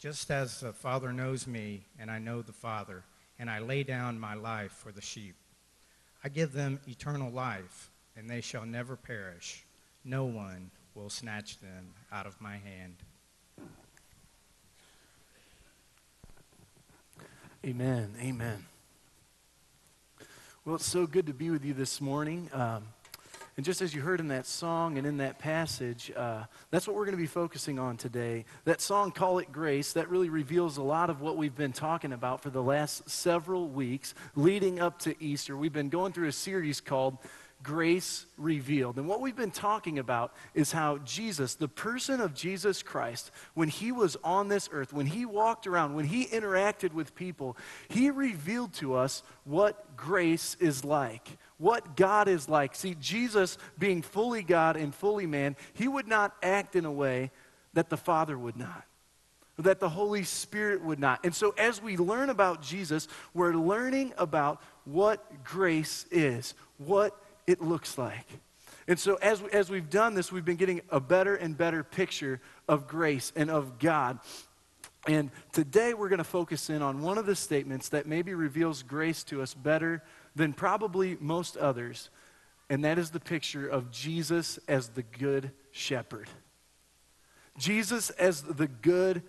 Just as the Father knows me, and I know the Father, and I lay down my life for the sheep. I give them eternal life, and they shall never perish. No one will snatch them out of my hand. Amen. Amen. Well, it's so good to be with you this morning. Um, and just as you heard in that song and in that passage, uh, that's what we're going to be focusing on today. That song, Call It Grace, that really reveals a lot of what we've been talking about for the last several weeks leading up to Easter. We've been going through a series called grace revealed. And what we've been talking about is how Jesus, the person of Jesus Christ, when he was on this earth, when he walked around, when he interacted with people, he revealed to us what grace is like, what God is like. See, Jesus, being fully God and fully man, he would not act in a way that the Father would not that the Holy Spirit would not. And so, as we learn about Jesus, we're learning about what grace is, what it looks like. And so, as, we, as we've done this, we've been getting a better and better picture of grace and of God. And today, we're going to focus in on one of the statements that maybe reveals grace to us better than probably most others. And that is the picture of Jesus as the good shepherd. Jesus as the good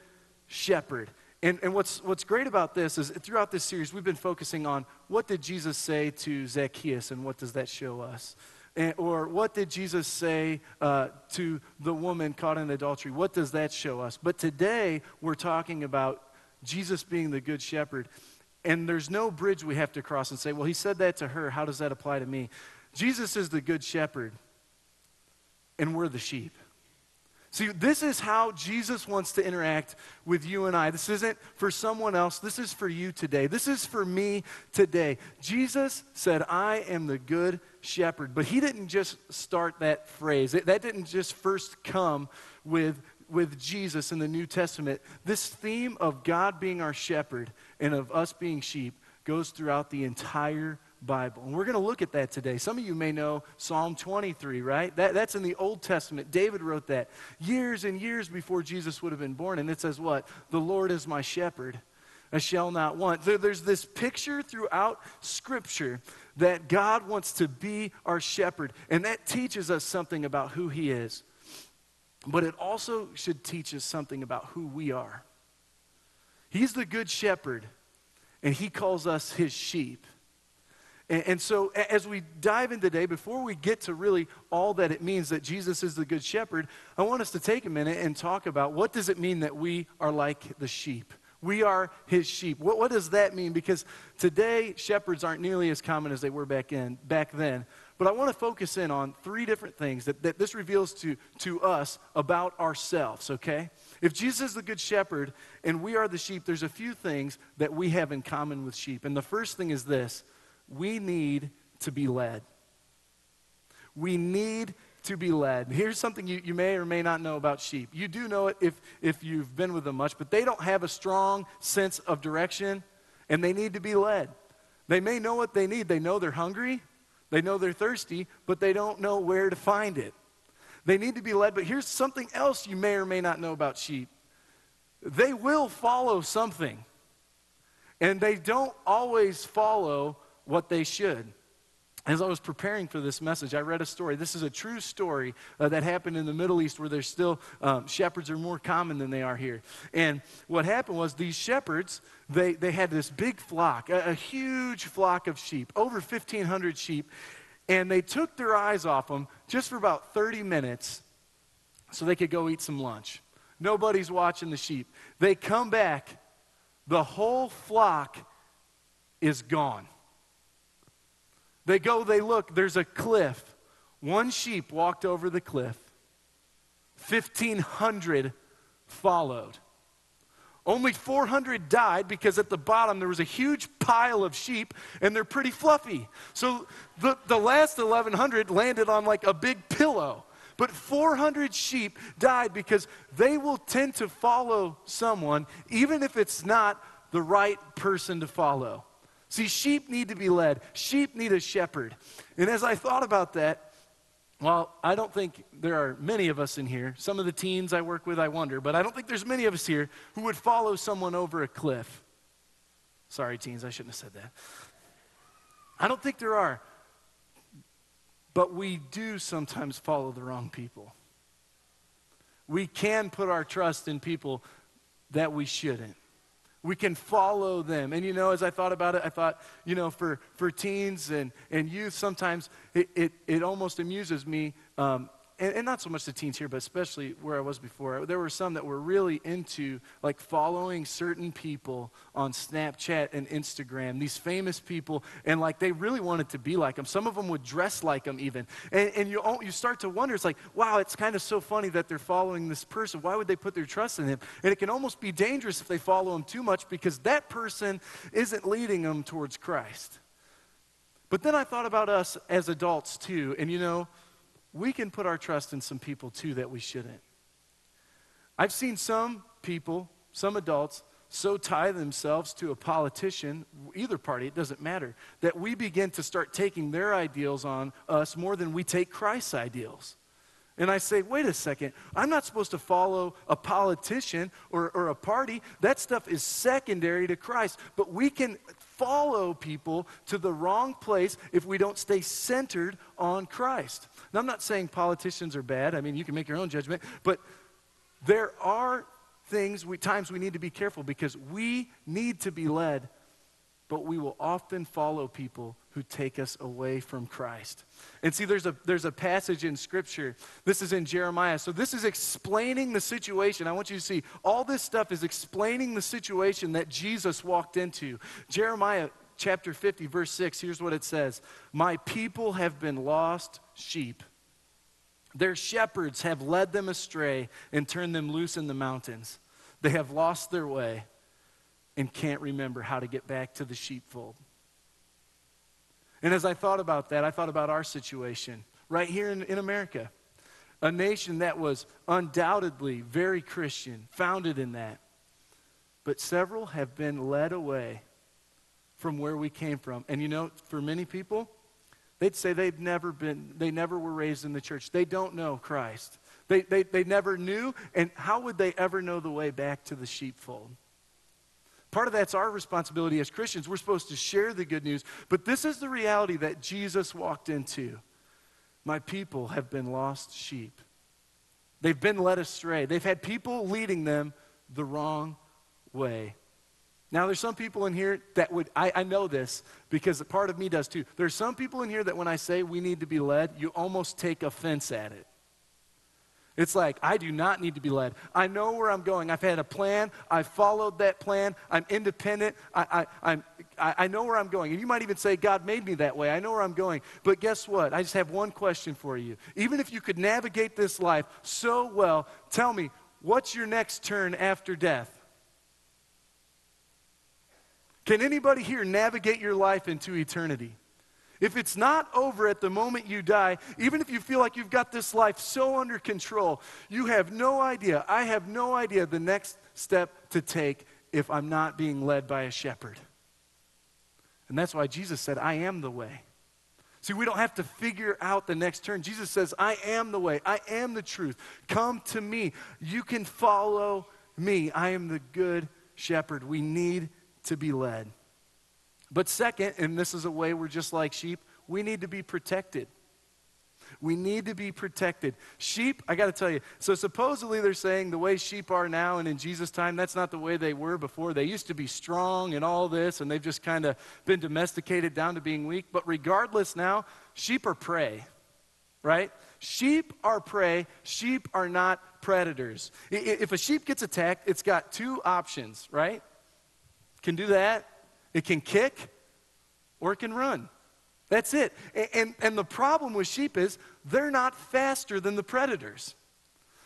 shepherd. And, and what's, what's great about this is throughout this series, we've been focusing on what did Jesus say to Zacchaeus and what does that show us? And, or what did Jesus say uh, to the woman caught in adultery? What does that show us? But today, we're talking about Jesus being the good shepherd. And there's no bridge we have to cross and say, well, he said that to her. How does that apply to me? Jesus is the good shepherd, and we're the sheep. See, this is how Jesus wants to interact with you and I. This isn't for someone else. This is for you today. This is for me today. Jesus said, I am the good shepherd. But he didn't just start that phrase, that didn't just first come with, with Jesus in the New Testament. This theme of God being our shepherd and of us being sheep goes throughout the entire Bible. And we're going to look at that today. Some of you may know Psalm 23, right? That, that's in the Old Testament. David wrote that years and years before Jesus would have been born. And it says what? The Lord is my shepherd. I shall not want. There, there's this picture throughout Scripture that God wants to be our shepherd. And that teaches us something about who He is. But it also should teach us something about who we are. He's the good shepherd, and He calls us His sheep. And, and, so, as we dive in today, before we get to really all that it means that Jesus is the good shepherd, I want us to take a minute and talk about what does it mean that we are like the sheep? We are his sheep. What, what does that mean? Because today, shepherds aren't nearly as common as they were back, in, back then. But I want to focus in on three different things that, that this reveals to, to us about ourselves, okay? If Jesus is the good shepherd and we are the sheep, there's a few things that we have in common with sheep. And the first thing is this we need to be led. We need to be led. Here's something you, you may or may not know about sheep. You do know it if, if you've been with them much, but they don't have a strong sense of direction and they need to be led. They may know what they need. They know they're hungry, they know they're thirsty, but they don't know where to find it. They need to be led, but here's something else you may or may not know about sheep they will follow something, and they don't always follow what they should. As I was preparing for this message, I read a story. This is a true story uh, that happened in the Middle East where there's still um, shepherds are more common than they are here. And what happened was these shepherds, they, they had this big flock, a, a huge flock of sheep, over 1,500 sheep, and they took their eyes off them just for about 30 minutes so they could go eat some lunch. Nobody's watching the sheep. They come back, the whole flock is gone. They go, they look, there's a cliff. One sheep walked over the cliff, 1,500 followed. Only 400 died because at the bottom there was a huge pile of sheep and they're pretty fluffy. So the, the last 1,100 landed on like a big pillow. But 400 sheep died because they will tend to follow someone even if it's not the right person to follow. See, sheep need to be led, sheep need a shepherd. And as I thought about that, well, I don't think there are many of us in here. Some of the teens I work with, I wonder, but I don't think there's many of us here who would follow someone over a cliff. Sorry, teens, I shouldn't have said that. I don't think there are. But we do sometimes follow the wrong people. We can put our trust in people that we shouldn't. We can follow them. And you know, as I thought about it, I thought, you know, for, for teens and, and youth, sometimes it, it, it almost amuses me um, and, and, not so much the teens here, but especially where I was before, there were some that were really into like following certain people on Snapchat and Instagram, these famous people, and like they really wanted to be like them. Some of them would dress like them even. And, and you, you start to wonder, it's like, wow, it's kind of so funny that they're following this person. Why would they put their trust in him? And it can almost be dangerous if they follow him too much because that person isn't leading them towards Christ. But then I thought about us as adults too, and you know, we can put our trust in some people too that we shouldn't. I've seen some people, some adults, so tie themselves to a politician, either party, it doesn't matter, that we begin to start taking their ideals on us more than we take Christ's ideals. And I say, wait a second, I'm not supposed to follow a politician or, or a party. That stuff is secondary to Christ. But we can follow people to the wrong place if we don't stay centered on Christ. Now, I'm not saying politicians are bad. I mean, you can make your own judgment. But there are things, we, times we need to be careful because we need to be led, but we will often follow people who take us away from Christ. And see, there's a, there's a passage in Scripture. This is in Jeremiah. So this is explaining the situation. I want you to see all this stuff is explaining the situation that Jesus walked into. Jeremiah chapter 50, verse 6, here's what it says My people have been lost sheep. Their shepherds have led them astray and turned them loose in the mountains. They have lost their way and can't remember how to get back to the sheepfold. And as I thought about that, I thought about our situation right here in, in America, a nation that was undoubtedly very Christian, founded in that. But several have been led away from where we came from. And you know, for many people, they'd say they've never been, they never were raised in the church. They don't know Christ. They, they, they never knew, and how would they ever know the way back to the sheepfold? Part of that's our responsibility as Christians. We're supposed to share the good news. But this is the reality that Jesus walked into. My people have been lost sheep. They've been led astray. They've had people leading them the wrong way. Now, there's some people in here that would, I, I know this because part of me does too. There's some people in here that when I say we need to be led, you almost take offense at it. It's like, I do not need to be led. I know where I'm going. I've had a plan. I've followed that plan. I'm independent. I, I, I'm, I, I know where I'm going. And you might even say, God made me that way. I know where I'm going. But guess what? I just have one question for you. Even if you could navigate this life so well, tell me, what's your next turn after death? Can anybody here navigate your life into eternity? If it's not over at the moment you die, even if you feel like you've got this life so under control, you have no idea. I have no idea the next step to take if I'm not being led by a shepherd. And that's why Jesus said, I am the way. See, we don't have to figure out the next turn. Jesus says, I am the way. I am the truth. Come to me. You can follow me. I am the good shepherd. We need to be led. But second, and this is a way we're just like sheep, we need to be protected. We need to be protected. Sheep, I got to tell you, so supposedly they're saying the way sheep are now and in Jesus' time, that's not the way they were before. They used to be strong and all this, and they've just kind of been domesticated down to being weak. But regardless now, sheep are prey, right? Sheep are prey. Sheep are not predators. If a sheep gets attacked, it's got two options, right? Can do that it can kick or it can run. That's it. And, and, the problem with sheep is they're not faster than the predators.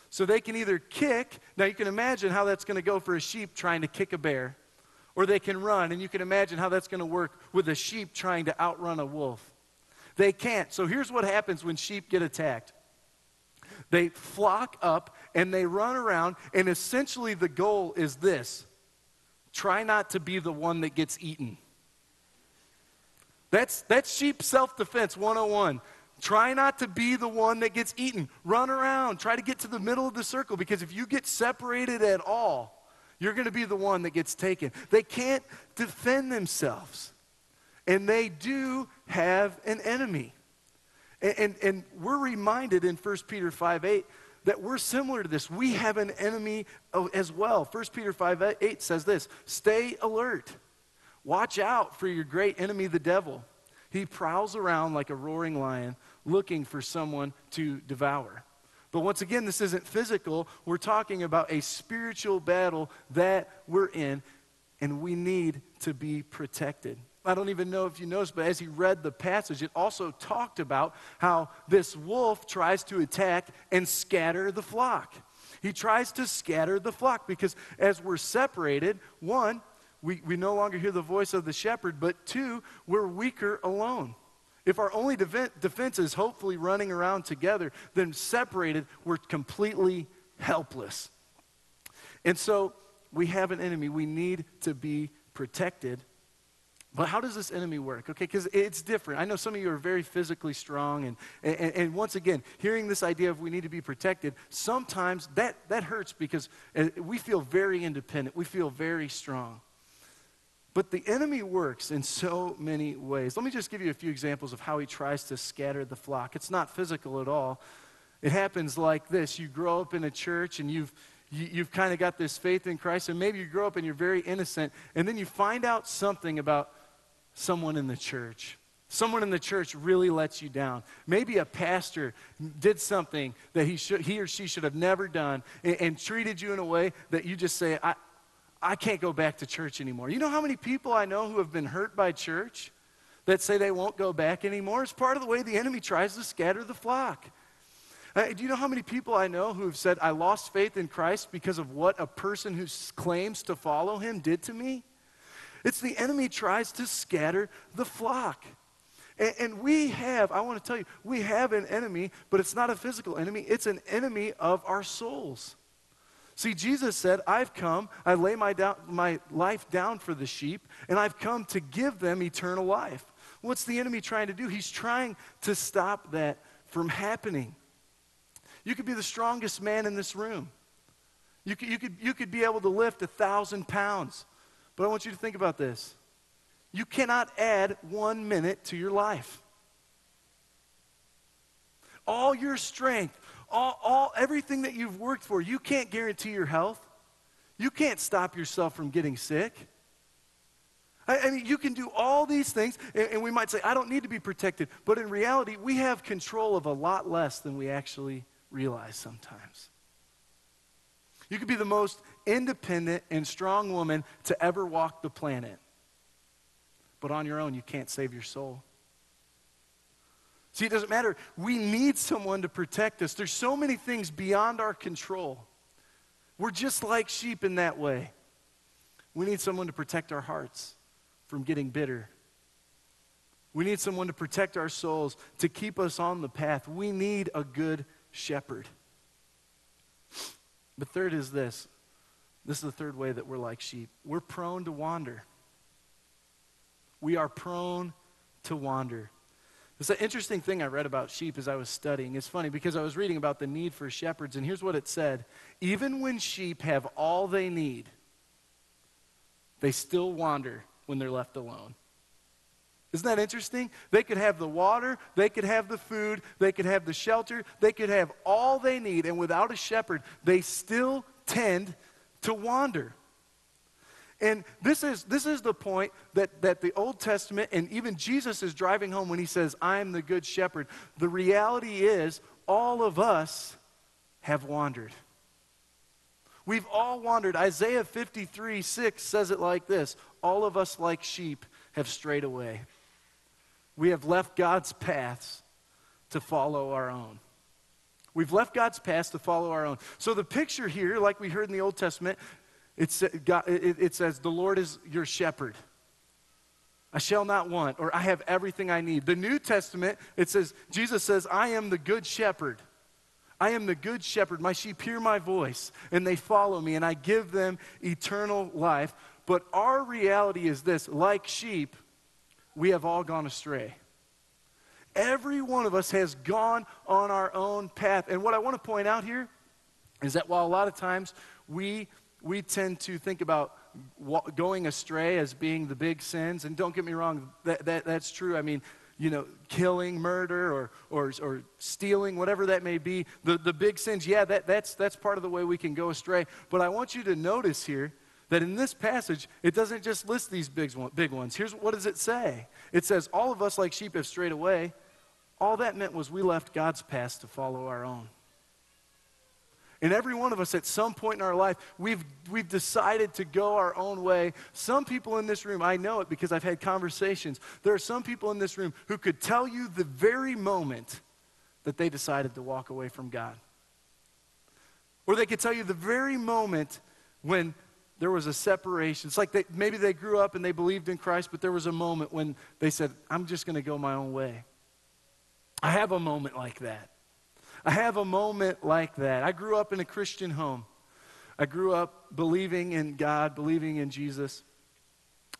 So they can either kick, now you can imagine how that's going to go for a sheep trying to kick a bear, or they can run, and you can imagine how that's going to work with a sheep trying to outrun a wolf. They can't. So here's what happens when sheep get attacked they flock up and they run around, and essentially the goal is this try not to be the one that gets eaten. That's, that's sheep self defense 101. Try not to be the one that gets eaten. Run around. Try to get to the middle of the circle because if you get separated at all, you're going to be the one that gets taken. They can't defend themselves. And they do have an enemy. And, and, and, we're reminded in 1 Peter 5 8 that we're similar to this. We have an enemy as well. 1 Peter 5 8 says this Stay alert. Watch out for your great enemy, the devil. He prowls around like a roaring lion looking for someone to devour. But once again, this isn't physical. We're talking about a spiritual battle that we're in, and we need to be protected. I don't even know if you noticed, but as he read the passage, it also talked about how this wolf tries to attack and scatter the flock. He tries to scatter the flock because as we're separated, one, we, we no longer hear the voice of the shepherd, but two, we're weaker alone. If our only defense is hopefully running around together, then separated, we're completely helpless. And so we have an enemy. We need to be protected but how does this enemy work? Okay, because it's different. I know some of you are very physically strong, and, and, and, once again, hearing this idea of we need to be protected, sometimes that, that hurts because uh, we feel very independent, we feel very strong. But the enemy works in so many ways. Let me just give you a few examples of how he tries to scatter the flock. It's not physical at all. It happens like this you grow up in a church and you've you, you've kind of got this faith in Christ, and maybe you grow up and you're very innocent, and then you find out something about someone in the church. Someone in the church really lets you down. Maybe a pastor did something that he, should, he or she should have never done and, and treated you in a way that you just say, I, I can't go back to church anymore. You know how many people I know who have been hurt by church that say they won't go back anymore? It's part of the way the enemy tries to scatter the flock. Uh, do you know how many people I know who have said, I lost faith in Christ because of what a person who claims to follow him did to me? It's the enemy tries to scatter the flock. And, and, we have, I want to tell you, we have an enemy, but it's not a physical enemy, it's an enemy of our souls. See, Jesus said, I've come, I lay my, my life down for the sheep, and I've come to give them eternal life. What's the enemy trying to do? He's trying to stop that from happening. You could be the strongest man in this room. You could, you could, you could be able to lift a thousand pounds. But I want you to think about this. You cannot add one minute to your life. All your strength, all, all everything that you've worked for, you can't guarantee your health. You can't stop yourself from getting sick. I, I mean, you can do all these things, and, and we might say, I don't need to be protected. But in reality, we have control of a lot less than we actually realize sometimes. You could be the most independent and strong woman to ever walk the planet. But on your own, you can't save your soul. See, it doesn't matter. We need someone to protect us. There's so many things beyond our control. We're just like sheep in that way. We need someone to protect our hearts from getting bitter. We need someone to protect our souls, to keep us on the path. We need a good shepherd. But third is this this is the third way that we're like sheep. We're prone to wander. We are prone to wander. It's an interesting thing I read about sheep as I was studying. It's funny because I was reading about the need for shepherds, and here's what it said Even when sheep have all they need, they still wander when they're left alone. Isn't that interesting? They could have the water, they could have the food, they could have the shelter, they could have all they need, and without a shepherd, they still tend to wander. And this is, this is the point that, that the Old Testament and even Jesus is driving home when he says, I am the good shepherd. The reality is, all of us have wandered. We've all wandered. Isaiah 53 6 says it like this All of us, like sheep, have strayed away. We have left God's paths to follow our own. We've left God's path to follow our own. So the picture here, like we heard in the Old Testament, it says, The Lord is your shepherd. I shall not want, or I have everything I need. The New Testament, it says, Jesus says, I am the good shepherd. I am the good shepherd. My sheep hear my voice, and they follow me, and I give them eternal life. But our reality is this like sheep, we have all gone astray. Every one of us has gone on our own path. And what I want to point out here is that while a lot of times we, we tend to think about going astray as being the big sins, and don't get me wrong, that, that, that's true. I mean, you know, killing, murder, or, or, or stealing, whatever that may be, the, the big sins, yeah, that, that's, that's part of the way we can go astray. But I want you to notice here that in this passage, it doesn't just list these big, big ones. Here's what does it say? It says, All of us like sheep have strayed away. All that meant was we left God's path to follow our own. And every one of us at some point in our life, we've, we've decided to go our own way. Some people in this room, I know it because I've had conversations. There are some people in this room who could tell you the very moment that they decided to walk away from God. Or they could tell you the very moment when there was a separation. It's like they, maybe they grew up and they believed in Christ, but there was a moment when they said, I'm just going to go my own way. I have a moment like that. I have a moment like that. I grew up in a Christian home. I grew up believing in God, believing in Jesus.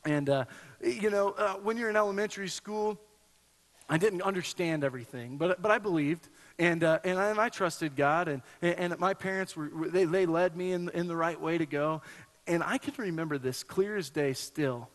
And, uh, you know, uh, when you're in elementary school, I didn't understand everything, but, but I believed. And, uh, and, I, and I trusted God, and, and my parents, were, they, they led me in, in the right way to go. And I can remember this clear as day still.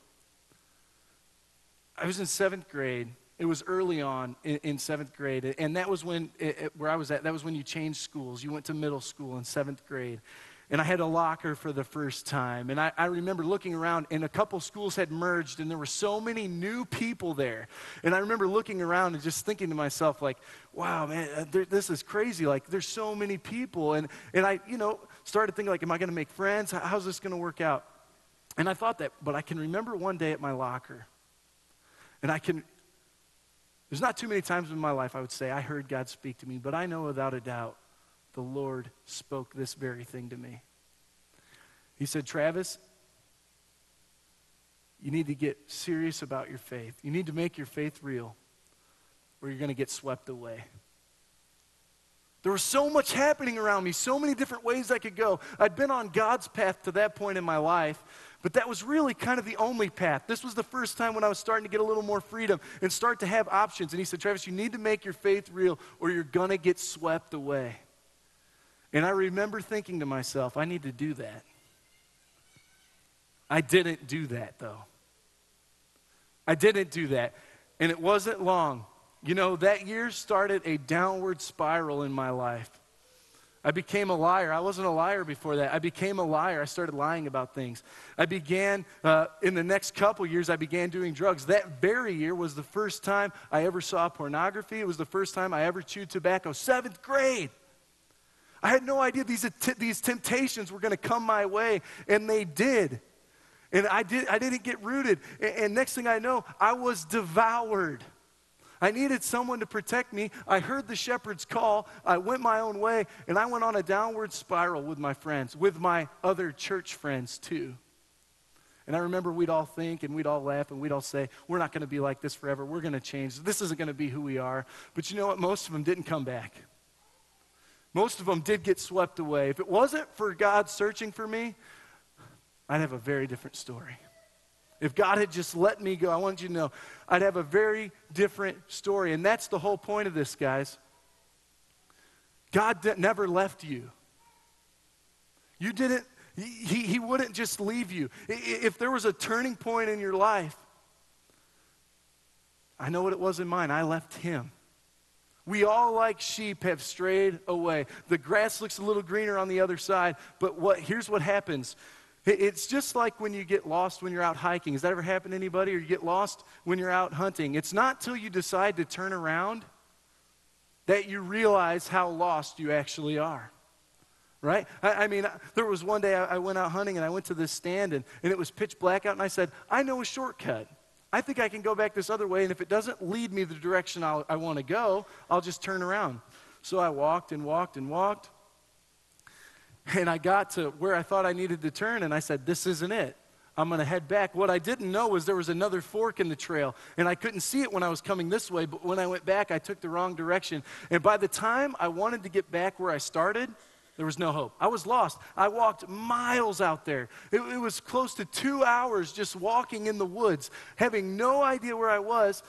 I was in seventh grade, it was early on in, in seventh grade, and that was when, it, it, where I was at, that was when you changed schools. You went to middle school in seventh grade. And I had a locker for the first time. And I, I remember looking around, and a couple schools had merged, and there were so many new people there. And I remember looking around and just thinking to myself, like, wow, man, uh, there, this is crazy. Like, there's so many people. And, and I, you know, started thinking, like, am I going to make friends? How's this going to work out? And I thought that, but I can remember one day at my locker, and I can, there's not too many times in my life I would say I heard God speak to me, but I know without a doubt the Lord spoke this very thing to me. He said, Travis, you need to get serious about your faith. You need to make your faith real, or you're going to get swept away. There was so much happening around me, so many different ways I could go. I'd been on God's path to that point in my life, but that was really kind of the only path. This was the first time when I was starting to get a little more freedom and start to have options. And he said, Travis, you need to make your faith real or you're going to get swept away. And I remember thinking to myself, I need to do that. I didn't do that, though. I didn't do that. And it wasn't long. You know, that year started a downward spiral in my life. I became a liar. I wasn't a liar before that. I became a liar. I started lying about things. I began, uh, in the next couple years, I began doing drugs. That very year was the first time I ever saw pornography. It was the first time I ever chewed tobacco. Seventh grade. I had no idea these, these temptations were going to come my way, and they did. And I, did, I didn't get rooted. And, and next thing I know, I was devoured. I needed someone to protect me. I heard the shepherd's call. I went my own way, and I went on a downward spiral with my friends, with my other church friends too. And I remember we'd all think and we'd all laugh and we'd all say, We're not going to be like this forever. We're going to change. This isn't going to be who we are. But you know what? Most of them didn't come back. Most of them did get swept away. If it wasn't for God searching for me, I'd have a very different story. If God had just let me go, I want you to know, I'd have a very different story. And that's the whole point of this, guys. God never left you. You didn't, he, he wouldn't just leave you. If there was a turning point in your life, I know what it was in mine. I left him. We all, like sheep, have strayed away. The grass looks a little greener on the other side, but what, here's what happens it's just like when you get lost when you're out hiking. Has that ever happened to anybody? Or you get lost when you're out hunting? It's not till you decide to turn around that you realize how lost you actually are. Right? I, I mean, there was one day I, I, went out hunting and I went to this stand and, and it was pitch black out and I said, I know a shortcut. I think I can go back this other way and if it doesn't lead me the direction I'll, I want to go, I'll just turn around. So I walked and walked and walked. And I got to where I thought I needed to turn, and I said, This isn't it. I'm going to head back. What I didn't know was there was another fork in the trail, and I couldn't see it when I was coming this way, but when I went back, I took the wrong direction. And by the time I wanted to get back where I started, there was no hope. I was lost. I walked miles out there. It, it was close to two hours just walking in the woods, having no idea where I was.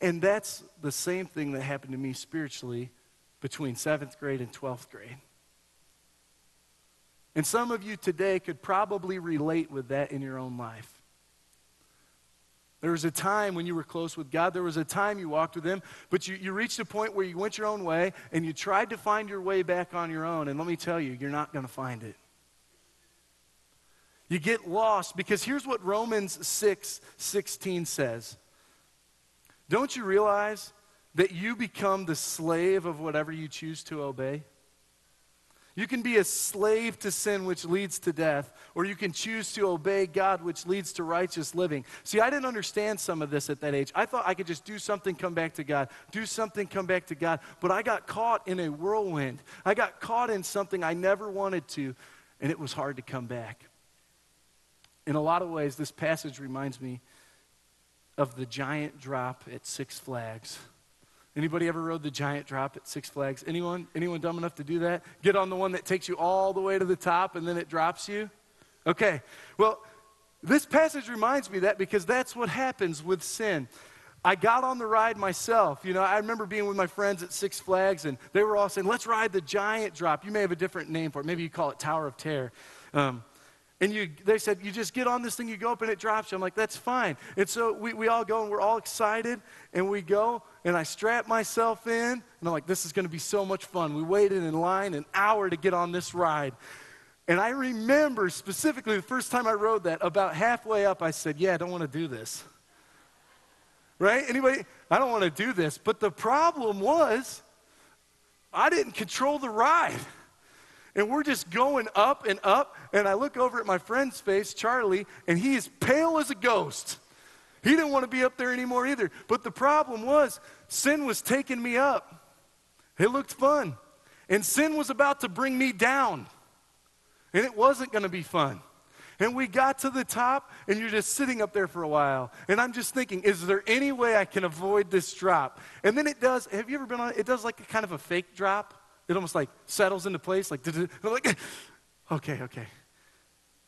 And that's the same thing that happened to me spiritually between seventh grade and 12th grade. And some of you today could probably relate with that in your own life. There was a time when you were close with God. There was a time you walked with Him, but you, you reached a point where you went your own way and you tried to find your way back on your own. And let me tell you, you're not going to find it. You get lost because here's what Romans 6 16 says. Don't you realize that you become the slave of whatever you choose to obey? You can be a slave to sin, which leads to death, or you can choose to obey God, which leads to righteous living. See, I didn't understand some of this at that age. I thought I could just do something, come back to God, do something, come back to God. But I got caught in a whirlwind. I got caught in something I never wanted to, and it was hard to come back. In a lot of ways, this passage reminds me of the giant drop at Six Flags. Anybody ever rode the giant drop at Six Flags? Anyone? Anyone dumb enough to do that? Get on the one that takes you all the way to the top and then it drops you? Okay. Well, this passage reminds me that because that's what happens with sin. I got on the ride myself. You know, I remember being with my friends at Six Flags, and they were all saying, let's ride the giant drop. You may have a different name for it. Maybe you call it Tower of Terror. Um, and you, they said, you just get on this thing, you go up, and it drops you. I'm like, that's fine. And so we, we all go, and we're all excited, and we go, and I strap myself in, and I'm like, this is going to be so much fun. We waited in line an hour to get on this ride. And I remember specifically the first time I rode that, about halfway up, I said, yeah, I don't want to do this. Right? Anybody? I don't want to do this. But the problem was, I didn't control the ride. And we're just going up and up. And I look over at my friend's face, Charlie, and he is pale as a ghost. He didn't want to be up there anymore either. But the problem was, sin was taking me up. It looked fun. And sin was about to bring me down. And it wasn't going to be fun. And we got to the top, and you're just sitting up there for a while. And I'm just thinking, is there any way I can avoid this drop? And then it does, have you ever been on it? does like a kind of a fake drop. It almost like settles into place, like, like okay, okay.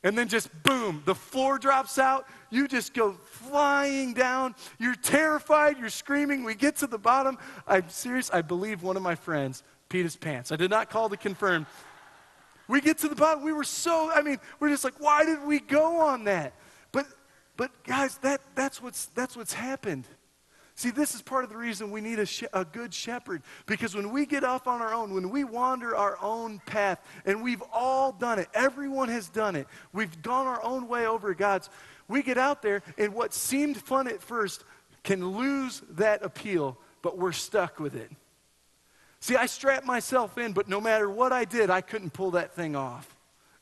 And then just boom, the floor drops out. You just go flying down. You're terrified. You're screaming. We get to the bottom. I'm serious. I believe one of my friends peed his pants. I did not call to confirm. We get to the bottom. We were so, I mean, we're just like, why did we go on that? But, but guys, that, that's, what's, that's what's happened. See, this is part of the reason we need a, a good shepherd. Because when we get off on our own, when we wander our own path, and we've all done it, everyone has done it, we've gone our own way over God's, we get out there, and what seemed fun at first can lose that appeal, but we're stuck with it. See, I strapped myself in, but no matter what I did, I couldn't pull that thing off.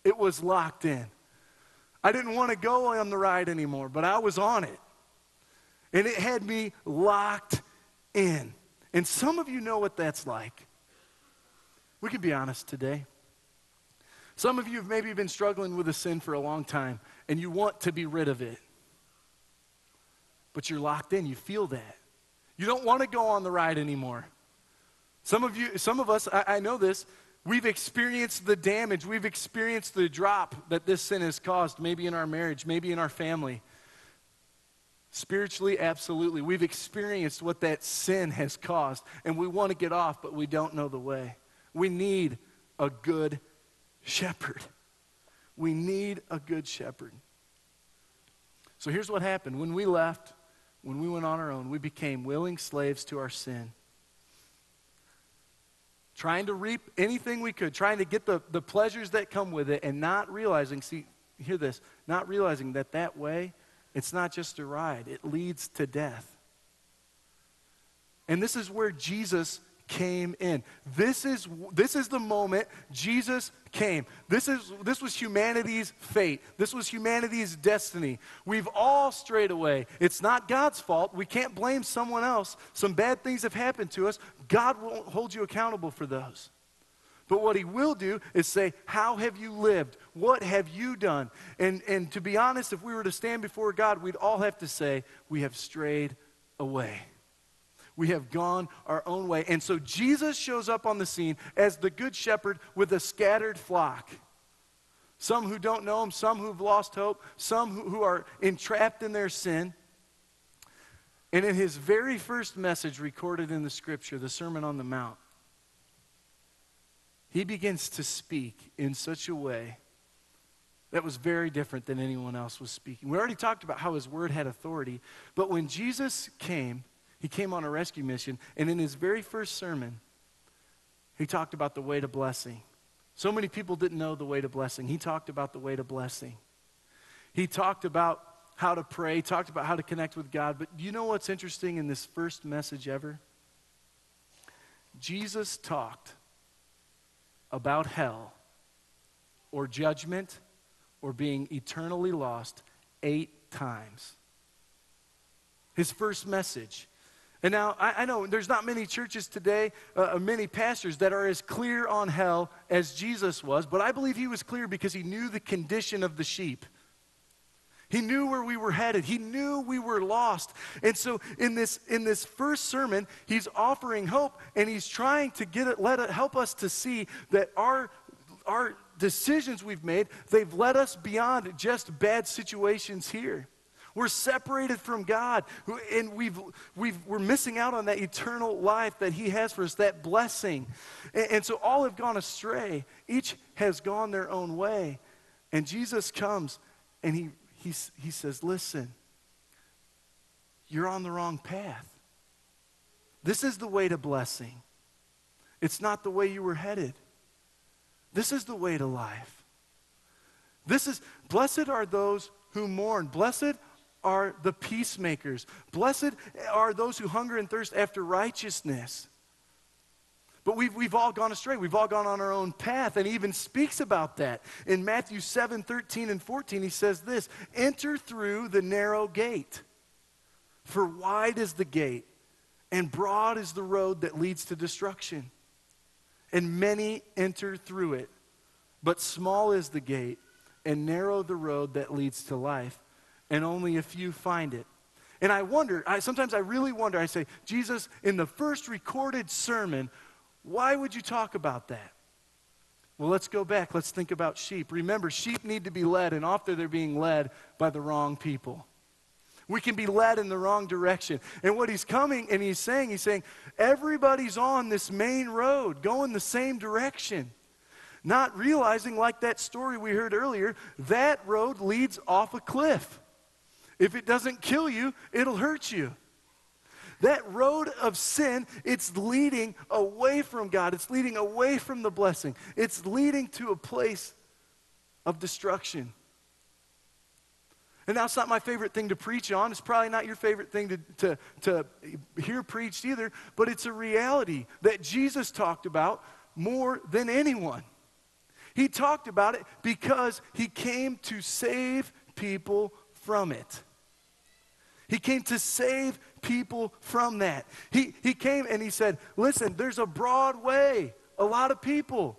It was locked in. I didn't want to go on the ride anymore, but I was on it. And it had me locked in. And some of you know what that's like. We can be honest today. Some of you have maybe been struggling with a sin for a long time and you want to be rid of it. But you're locked in. You feel that. You don't want to go on the ride anymore. Some of you, some of us, I, I know this, we've experienced the damage, we've experienced the drop that this sin has caused, maybe in our marriage, maybe in our family. Spiritually, absolutely. We've experienced what that sin has caused, and we want to get off, but we don't know the way. We need a good shepherd. We need a good shepherd. So here's what happened. When we left, when we went on our own, we became willing slaves to our sin. Trying to reap anything we could, trying to get the, the pleasures that come with it, and not realizing, see, hear this, not realizing that that way it's not just a ride, it leads to death. And this is where Jesus came in. This is, this is the moment Jesus came. This, is, this was humanity's fate. This was humanity's destiny. We've all strayed away. It's not God's fault. We can't blame someone else. Some bad things have happened to us. God won't hold you accountable for those. But what he will do is say, How have you lived? What have you done? And, and to be honest, if we were to stand before God, we'd all have to say, We have strayed away. We have gone our own way. And so Jesus shows up on the scene as the good shepherd with a scattered flock. Some who don't know him, some who've lost hope, some who, who are entrapped in their sin. And in his very first message recorded in the scripture, the Sermon on the Mount, he begins to speak in such a way that was very different than anyone else was speaking. We already talked about how his word had authority, but when Jesus came, he came on a rescue mission, and in his very first sermon, he talked about the way to blessing. So many people didn't know the way to blessing. He talked about the way to blessing. He talked about how to pray, he talked about how to connect with God. But you know what's interesting in this first message ever? Jesus talked about hell or judgment or being eternally lost eight times. His first message. And now, I, I know there's not many churches today, uh, uh, many pastors that are as clear on hell as Jesus was, but I believe he was clear because he knew the condition of the sheep. He knew where we were headed. He knew we were lost. And so in this in this first sermon, he's offering hope and he's trying to get it let it help us to see that our our decisions we've made, they've led us beyond just bad situations here. We're separated from God, and we've, we've, we're missing out on that eternal life that He has for us, that blessing. And, and so all have gone astray. Each has gone their own way. And Jesus comes and He he, he says, Listen, you're on the wrong path. This is the way to blessing. It's not the way you were headed. This is the way to life. This is, blessed are those who mourn. Blessed are the peacemakers. Blessed are those who hunger and thirst after righteousness. But we've, we've all gone astray. We've all gone on our own path. And he even speaks about that. In Matthew 7 13 and 14, he says this Enter through the narrow gate. For wide is the gate, and broad is the road that leads to destruction. And many enter through it. But small is the gate, and narrow the road that leads to life, and only a few find it. And I wonder, I, sometimes I really wonder, I say, Jesus, in the first recorded sermon, why would you talk about that? Well, let's go back. Let's think about sheep. Remember, sheep need to be led, and often they're being led by the wrong people. We can be led in the wrong direction. And what he's coming and he's saying, he's saying, everybody's on this main road, going the same direction. Not realizing, like that story we heard earlier, that road leads off a cliff. If it doesn't kill you, it'll hurt you. That road of sin, it's leading away from God. It's leading away from the blessing. It's leading to a place of destruction. And that's not my favorite thing to preach on. It's probably not your favorite thing to, to, to hear preached either, but it's a reality that Jesus talked about more than anyone. He talked about it because he came to save people from it. He came to save people from that. He, he came and he said, Listen, there's a broad way, a lot of people,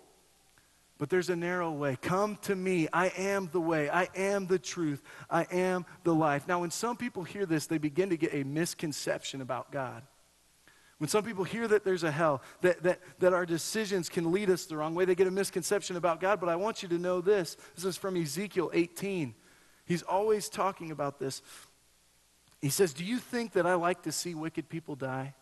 but there's a narrow way. Come to me. I am the way. I am the truth. I am the life. Now, when some people hear this, they begin to get a misconception about God. When some people hear that there's a hell, that, that, that our decisions can lead us the wrong way, they get a misconception about God. But I want you to know this. This is from Ezekiel 18. He's always talking about this. He says, Do you think that I like to see wicked people die?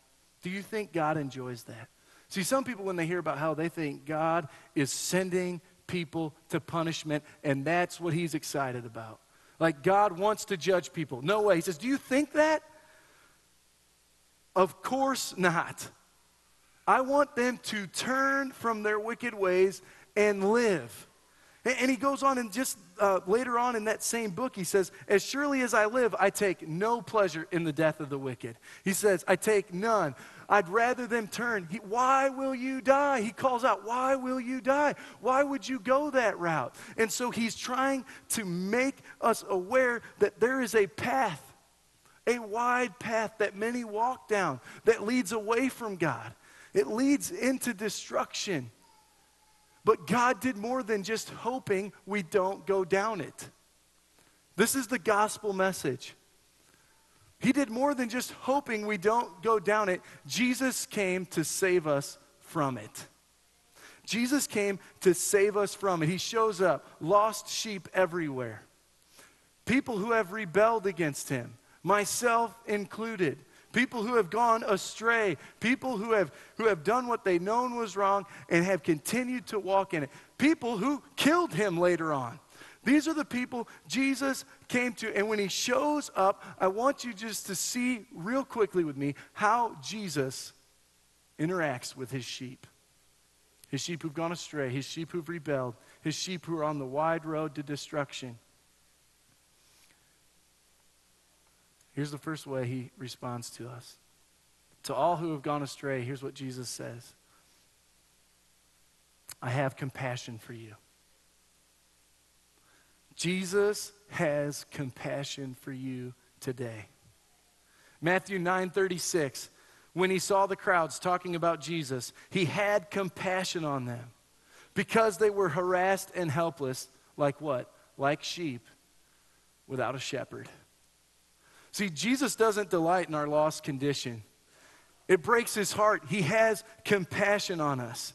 Do you think God enjoys that? See, some people, when they hear about hell, they think God is sending people to punishment, and that's what he's excited about. Like God wants to judge people. No way. He says, Do you think that? Of course not. I want them to turn from their wicked ways and live. And he goes on and just uh, later on in that same book, he says, As surely as I live, I take no pleasure in the death of the wicked. He says, I take none. I'd rather them turn. He, why will you die? He calls out, Why will you die? Why would you go that route? And so he's trying to make us aware that there is a path, a wide path that many walk down that leads away from God. It leads into destruction. But God did more than just hoping we don't go down it. This is the gospel message. He did more than just hoping we don't go down it. Jesus came to save us from it. Jesus came to save us from it. He shows up, lost sheep everywhere. People who have rebelled against him, myself included people who have gone astray, people who have, who have done what they known was wrong and have continued to walk in it, people who killed him later on. These are the people Jesus came to. And when he shows up, I want you just to see real quickly with me how Jesus interacts with his sheep. His sheep who've gone astray, his sheep who've rebelled, his sheep who are on the wide road to destruction. Here's the first way he responds to us. To all who have gone astray, here's what Jesus says I have compassion for you. Jesus has compassion for you today. Matthew 9:36 when he saw the crowds talking about Jesus, he had compassion on them because they were harassed and helpless like what? Like sheep without a shepherd. See, Jesus doesn't delight in our lost condition. It breaks his heart. He has compassion on us.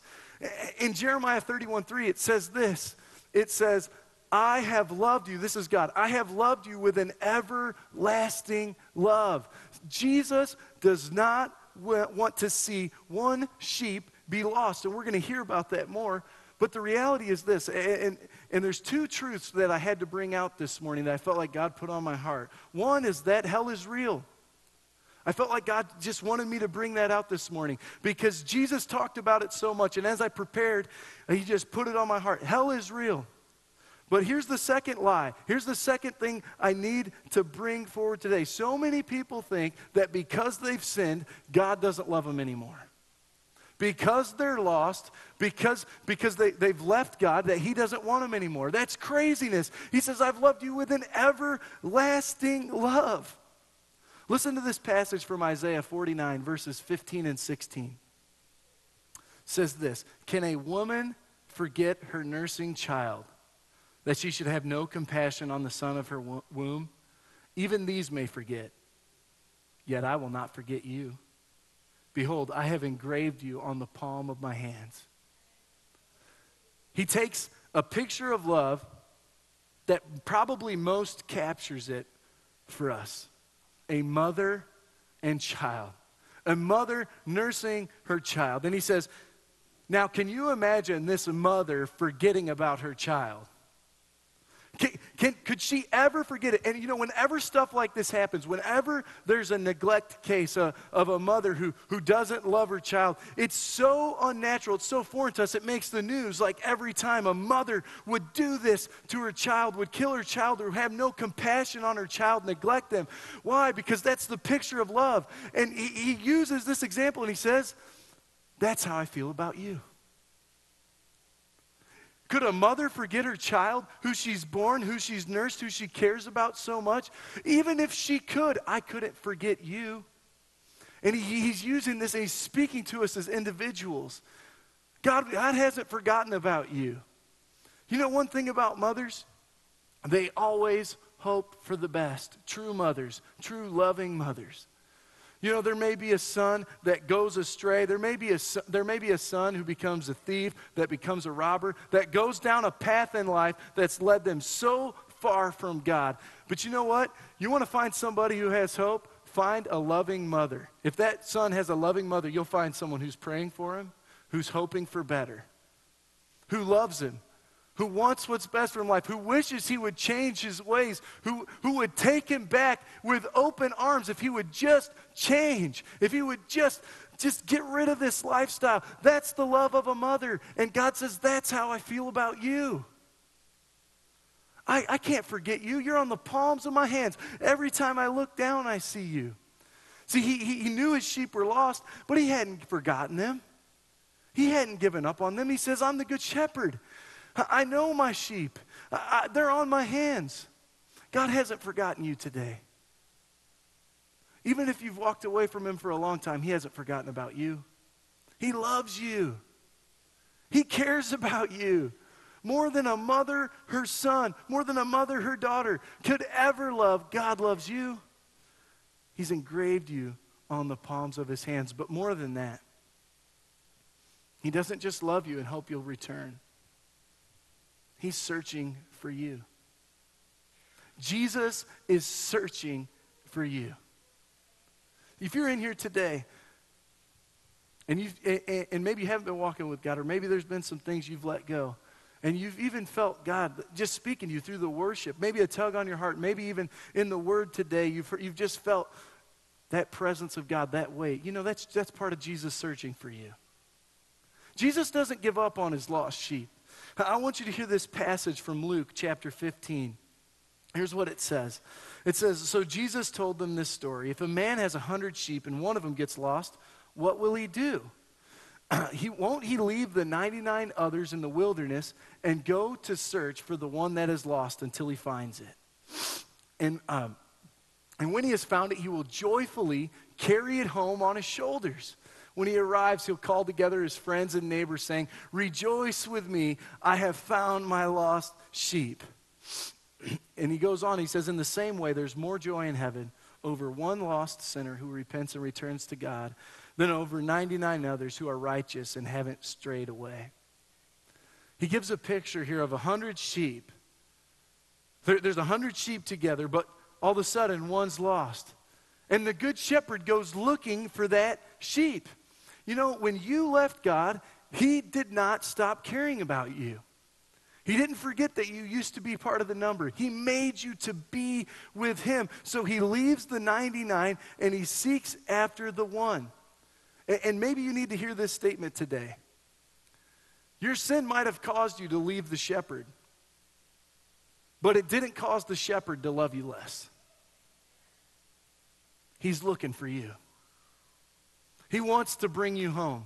In Jeremiah 31 3, it says this it says, I have loved you. This is God. I have loved you with an everlasting love. Jesus does not want to see one sheep be lost. And we're going to hear about that more. But the reality is this, and, and there's two truths that I had to bring out this morning that I felt like God put on my heart. One is that hell is real. I felt like God just wanted me to bring that out this morning because Jesus talked about it so much. And as I prepared, He just put it on my heart. Hell is real. But here's the second lie. Here's the second thing I need to bring forward today. So many people think that because they've sinned, God doesn't love them anymore because they're lost, because, because they, they've left God, that He doesn't want them anymore. That's craziness. He says, I've loved you with an everlasting love. Listen to this passage from Isaiah 49, verses 15 and 16. It says this Can a woman forget her nursing child, that she should have no compassion on the son of her womb? Even these may forget, yet I will not forget you. Behold, I have engraved you on the palm of my hands. He takes a picture of love that probably most captures it for us a mother and child. A mother nursing her child. And he says, Now, can you imagine this mother forgetting about her child? Can, can, could she ever forget it? And you know, whenever stuff like this happens, whenever there's a neglect case uh, of a mother who, who doesn't love her child, it's so unnatural, it's so foreign to us, it makes the news like every time a mother would do this to her child, would kill her child, or have no compassion on her child, neglect them. Why? Because that's the picture of love. And he, he uses this example and he says, That's how I feel about you. Could a mother forget her child, who she's born, who she's nursed, who she cares about so much? Even if she could, I couldn't forget you. And he, he's using this and he's speaking to us as individuals. God, God hasn't forgotten about you. You know one thing about mothers? They always hope for the best. True mothers, true loving mothers. You know, there may be a son that goes astray. There may, be a, there may be a son who becomes a thief, that becomes a robber, that goes down a path in life that's led them so far from God. But you know what? You want to find somebody who has hope? Find a loving mother. If that son has a loving mother, you'll find someone who's praying for him, who's hoping for better, who loves him, who wants what's best for him life, who wishes he would change his ways, who, who would take him back with open arms if he would just change, if he would just just get rid of this lifestyle. That's the love of a mother. And God says, That's how I feel about you. I, I can't forget you. You're on the palms of my hands. Every time I look down, I see you. See, he, he, he knew his sheep were lost, but he hadn't forgotten them. He hadn't given up on them. He says, I'm the good shepherd. I, know my sheep, I, they're on my hands. God hasn't forgotten you today. Even if you've walked away from him for a long time, he hasn't forgotten about you. He loves you. He cares about you more than a mother her son, more than a mother her daughter could ever love. God loves you. He's engraved you on the palms of his hands. But more than that, he doesn't just love you and hope you'll return, he's searching for you. Jesus is searching for you. If you're in here today and, you've and maybe you haven't been walking with God, or maybe there's been some things you've let go, and you've even felt God just speaking to you through the worship, maybe a tug on your heart, maybe even in the Word today, you've, you've just felt that presence of God, that weight. You know, that's, that's part of Jesus searching for you. Jesus doesn't give up on his lost sheep. I want you to hear this passage from Luke chapter 15. Here's what it says it says, So Jesus told them this story. If a man has a hundred sheep and one of them gets lost, what will he do? he won't he leave the 99 others in the wilderness and go to search for the one that is lost until he finds it and um, and when he has found it he will joyfully carry it home on his shoulders when he arrives he'll call together his friends and neighbors saying rejoice with me i have found my lost sheep and he goes on he says in the same way there's more joy in heaven over one lost sinner who repents and returns to god than over 99 others who are righteous and haven't strayed away. He gives a picture here of a 100 sheep. There, there's a 100 sheep together, but all of a sudden one's lost. And the good shepherd goes looking for that sheep. You know, when you left God, he did not stop caring about you. He didn't forget that you used to be part of the number. He made you to be with him. So he leaves the 99 and he seeks after the one. And maybe you need to hear this statement today. Your sin might have caused you to leave the shepherd, but it didn't cause the shepherd to love you less. He's looking for you, he wants to bring you home.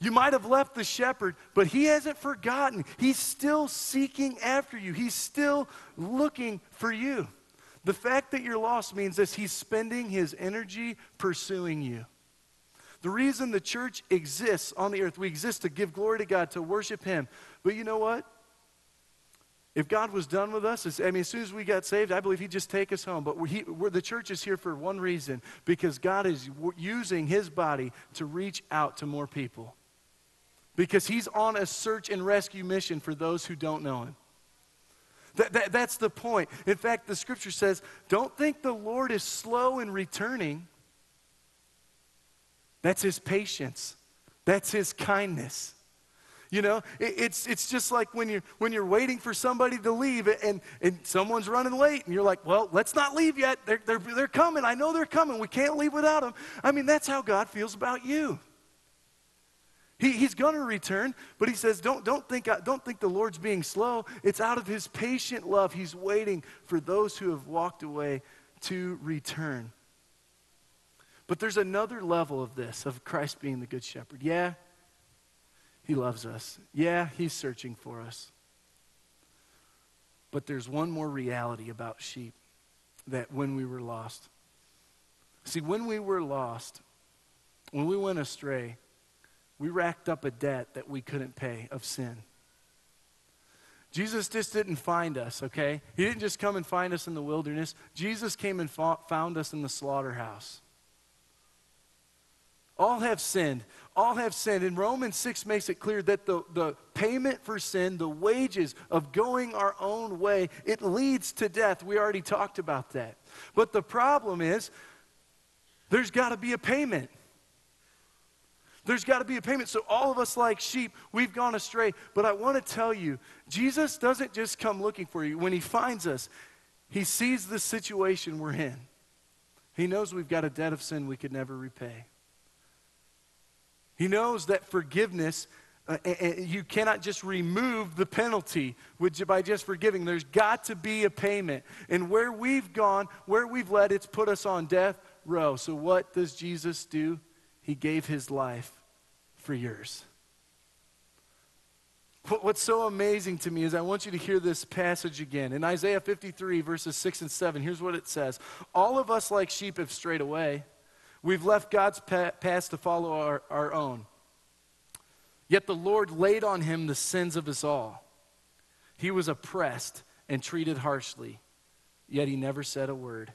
You might have left the shepherd, but he hasn't forgotten. He's still seeking after you, he's still looking for you. The fact that you're lost means this he's spending his energy pursuing you. The reason the church exists on the earth, we exist to give glory to God, to worship Him. But you know what? If God was done with us, I mean, as soon as we got saved, I believe He'd just take us home. But we're, the church is here for one reason because God is using His body to reach out to more people. Because He's on a search and rescue mission for those who don't know Him. That, that, that's the point. In fact, the scripture says, Don't think the Lord is slow in returning that's his patience. That's his kindness. You know, it, it's, it's just like when you're, when you're waiting for somebody to leave and, and someone's running late and you're like, well, let's not leave yet. They're, they're, they're coming. I know they're coming. We can't leave without them. I mean, that's how God feels about you. He, he's going to return, but he says, don't, don't, think, uh, don't think the Lord's being slow. It's out of his patient love. He's waiting for those who have walked away to return. But there's another level of this, of Christ being the good shepherd. Yeah, he loves us. Yeah, he's searching for us. But there's one more reality about sheep that when we were lost. See, when we were lost, when we went astray, we racked up a debt that we couldn't pay of sin. Jesus just didn't find us, okay? He didn't just come and find us in the wilderness. Jesus came and found us in the slaughterhouse. All have sinned. All have sinned. And Romans 6 makes it clear that the, the payment for sin, the wages of going our own way, it leads to death. We already talked about that. But the problem is, there's got to be a payment. There's got to be a payment. So, all of us, like sheep, we've gone astray. But I want to tell you, Jesus doesn't just come looking for you. When He finds us, He sees the situation we're in. He knows we've got a debt of sin we could never repay. He knows that forgiveness uh, you cannot just remove the penalty by just forgiving. There's got to be a payment. And where we've gone, where we've led, it's put us on death row. So what does Jesus do? He gave his life for yours. What's so amazing to me is I want you to hear this passage again. In Isaiah 53, verses 6 and 7, here's what it says All of us, like sheep, have strayed away. We've left God's path to follow our, our own. Yet the Lord laid on him the sins of us all. He was oppressed and treated harshly, yet he never said a word.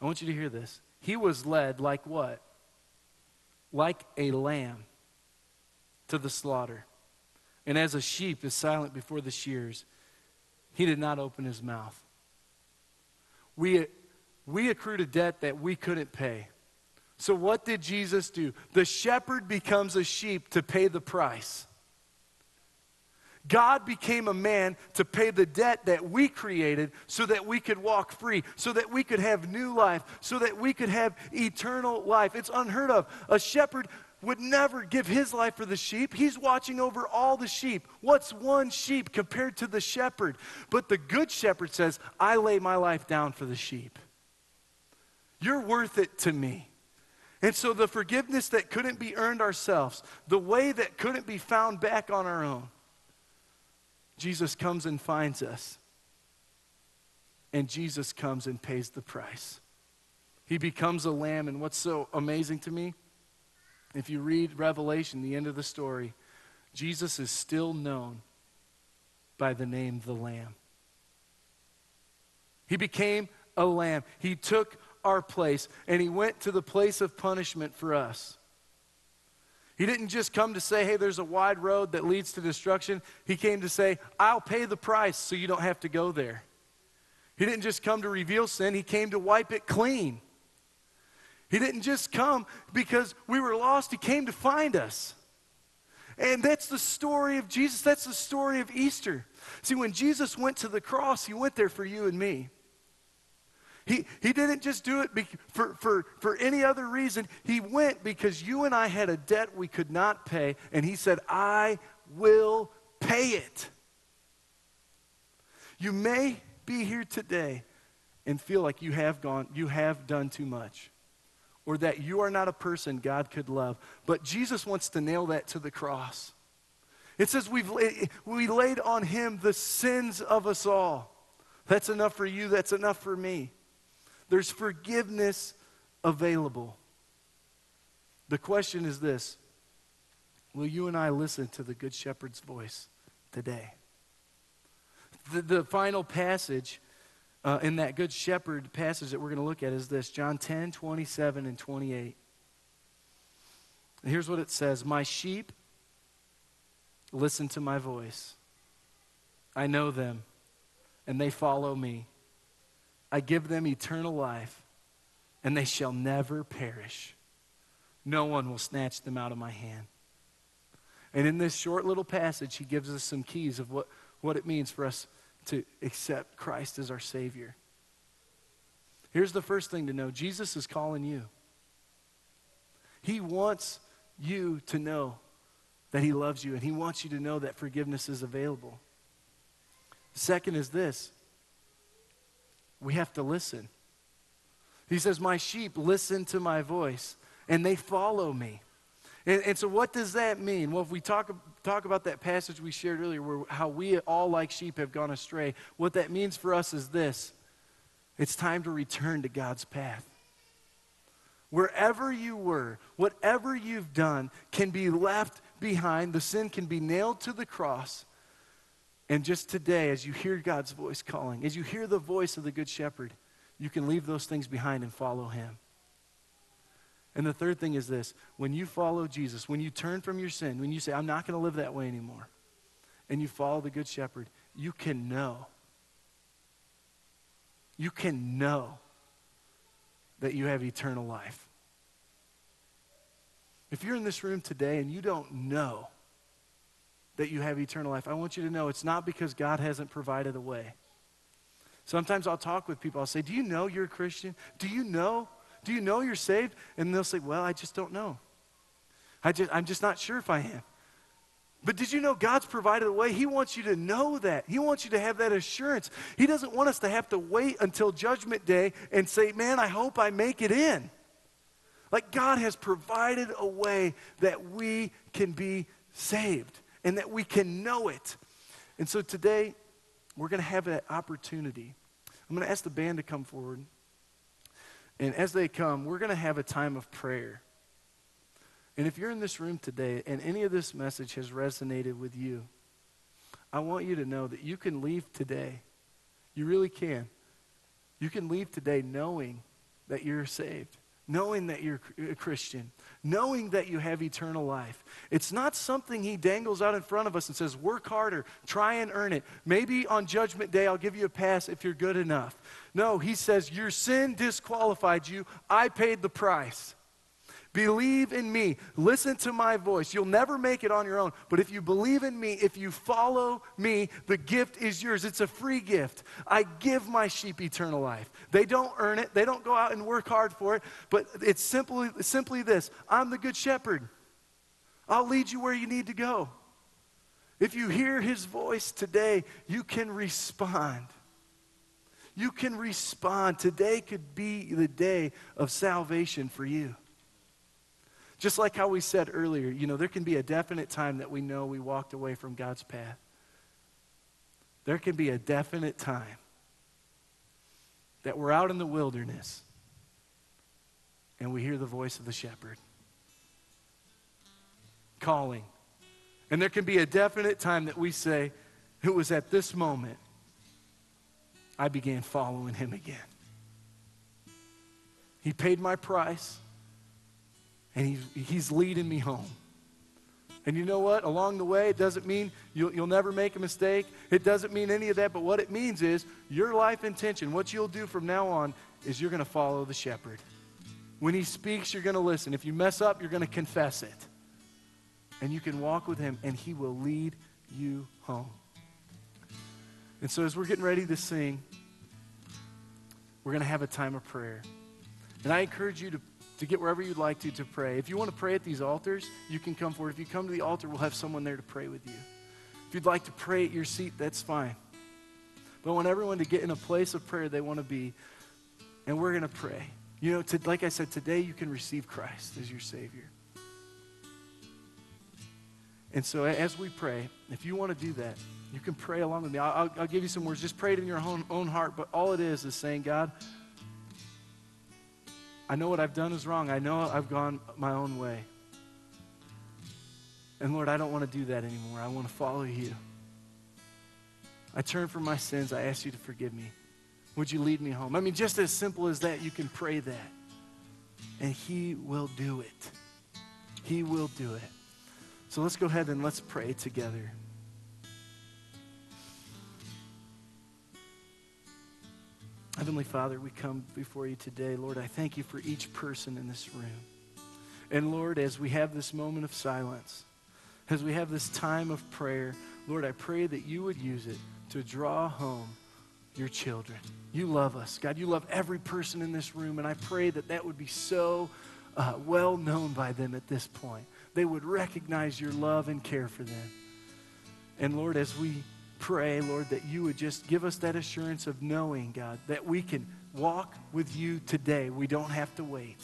I want you to hear this. He was led like what? Like a lamb to the slaughter. And as a sheep is silent before the shears, he did not open his mouth. We, we accrued a debt that we couldn't pay. So, what did Jesus do? The shepherd becomes a sheep to pay the price. God became a man to pay the debt that we created so that we could walk free, so that we could have new life, so that we could have eternal life. It's unheard of. A shepherd would never give his life for the sheep. He's watching over all the sheep. What's one sheep compared to the shepherd? But the good shepherd says, I lay my life down for the sheep. You're worth it to me. And so the forgiveness that couldn't be earned ourselves, the way that couldn't be found back on our own, Jesus comes and finds us. And Jesus comes and pays the price. He becomes a lamb. And what's so amazing to me? If you read Revelation, the end of the story, Jesus is still known by the name the Lamb. He became a lamb. He took our place and he went to the place of punishment for us. He didn't just come to say, hey, there's a wide road that leads to destruction. He came to say, I'll pay the price so you don't have to go there. He didn't just come to reveal sin, he came to wipe it clean. He didn't just come because we were lost, He came to find us. And that's the story of Jesus. That's the story of Easter. See, when Jesus went to the cross, He went there for you and me. He, he didn't just do it be, for, for, for any other reason. He went because you and I had a debt we could not pay, and He said, I will pay it. You may be here today and feel like you have gone, you have done too much or that you are not a person God could love. But Jesus wants to nail that to the cross. It says we've we laid on him the sins of us all. That's enough for you, that's enough for me. There's forgiveness available. The question is this Will you and I listen to the Good Shepherd's voice today? The, the final passage uh, in that Good Shepherd passage that we're going to look at is this John 10, 27, and 28. And here's what it says My sheep listen to my voice. I know them, and they follow me. I give them eternal life, and they shall never perish. No one will snatch them out of my hand. And in this short little passage, he gives us some keys of what, what it means for us to accept Christ as our Savior. Here's the first thing to know Jesus is calling you. He wants you to know that He loves you, and He wants you to know that forgiveness is available. Second is this we have to listen. He says, My sheep listen to my voice, and they follow me. And, and, so, what does that mean? Well, if we talk, talk about that passage we shared earlier, where how we all, like sheep, have gone astray, what that means for us is this it's time to return to God's path. Wherever you were, whatever you've done can be left behind. The sin can be nailed to the cross. And just today, as you hear God's voice calling, as you hear the voice of the Good Shepherd, you can leave those things behind and follow Him. And the third thing is this when you follow Jesus, when you turn from your sin, when you say, I'm not going to live that way anymore, and you follow the Good Shepherd, you can know. You can know that you have eternal life. If you're in this room today and you don't know that you have eternal life, I want you to know it's not because God hasn't provided a way. Sometimes I'll talk with people, I'll say, Do you know you're a Christian? Do you know do you know you're saved? And they'll say, Well, I just don't know. I just, I'm just not sure if I am. But did you know God's provided a way? He wants you to know that. He wants you to have that assurance. He doesn't want us to have to wait until Judgment Day and say, Man, I hope I make it in. Like God has provided a way that we can be saved and that we can know it. And so today, we're going to have that opportunity. I'm going to ask the band to come forward. And as they come, we're going to have a time of prayer. And if you're in this room today and any of this message has resonated with you, I want you to know that you can leave today. You really can. You can leave today knowing that you're saved, knowing that you're a Christian, knowing that you have eternal life. It's not something he dangles out in front of us and says, work harder, try and earn it. Maybe on Judgment Day I'll give you a pass if you're good enough. No, he says, your sin disqualified you. I paid the price. Believe in me. Listen to my voice. You'll never make it on your own. But if you believe in me, if you follow me, the gift is yours. It's a free gift. I give my sheep eternal life. They don't earn it, they don't go out and work hard for it. But it's simply, simply this I'm the good shepherd. I'll lead you where you need to go. If you hear his voice today, you can respond. You can respond. Today could be the day of salvation for you. Just like how we said earlier, you know, there can be a definite time that we know we walked away from God's path. There can be a definite time that we're out in the wilderness and we hear the voice of the shepherd calling. And there can be a definite time that we say, it was at this moment I began following him again. He paid my price and he's, he's leading me home. And you know what? Along the way, it doesn't mean you'll, you'll never make a mistake. It doesn't mean any of that. But what it means is your life intention, what you'll do from now on, is you're going to follow the shepherd. When he speaks, you're going to listen. If you mess up, you're going to confess it. And you can walk with him, and he will lead you home. And so, as we're getting ready to sing, we're going to have a time of prayer. And I encourage you to to get wherever you'd like to to pray. If you want to pray at these altars, you can come forward. If you come to the altar, we'll have someone there to pray with you. If you'd like to pray at your seat, that's fine. But I want everyone to get in a place of prayer they want to be, and we're going to pray. You know, to, like I said, today you can receive Christ as your Savior. And so as we pray, if you want to do that, you can pray along with me. I'll, I'll give you some words. Just pray it in your own, own heart. But all it is is saying, God, I know what I've done is wrong. I know I've gone my own way. And Lord, I don't want to do that anymore. I want to follow you. I turn from my sins. I ask you to forgive me. Would you lead me home? I mean, just as simple as that, you can pray that. And He will do it. He will do it. So let's go ahead and let's pray together. Heavenly Father, we come before you today. Lord, I thank you for each person in this room. And Lord, as we have this moment of silence, as we have this time of prayer, Lord, I pray that you would use it to draw home your children. You love us. God, you love every person in this room, and I pray that that would be so uh, well known by them at this point. They would recognize your love and care for them. And Lord, as we pray, Lord, that you would just give us that assurance of knowing, God, that we can walk with you today. We don't have to wait.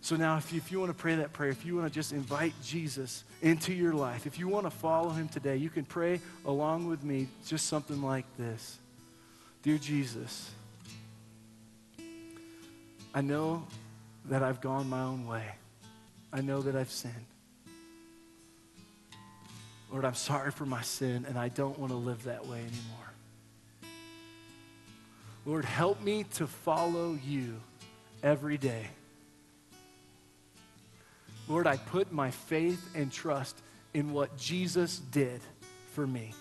So now, if you, if you want to pray that prayer, if you want to just invite Jesus into your life, if you want to follow him today, you can pray along with me just something like this Dear Jesus, I know that I've gone my own way, I know that I've sinned. Lord, I'm sorry for my sin, and I don't want to live that way anymore. Lord, help me to follow you every day. Lord, I put my faith and trust in what Jesus did for me.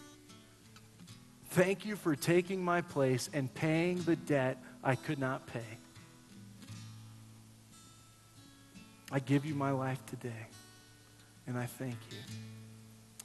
Thank you for taking my place and paying the debt I could not pay. I give you my life today, and I thank you.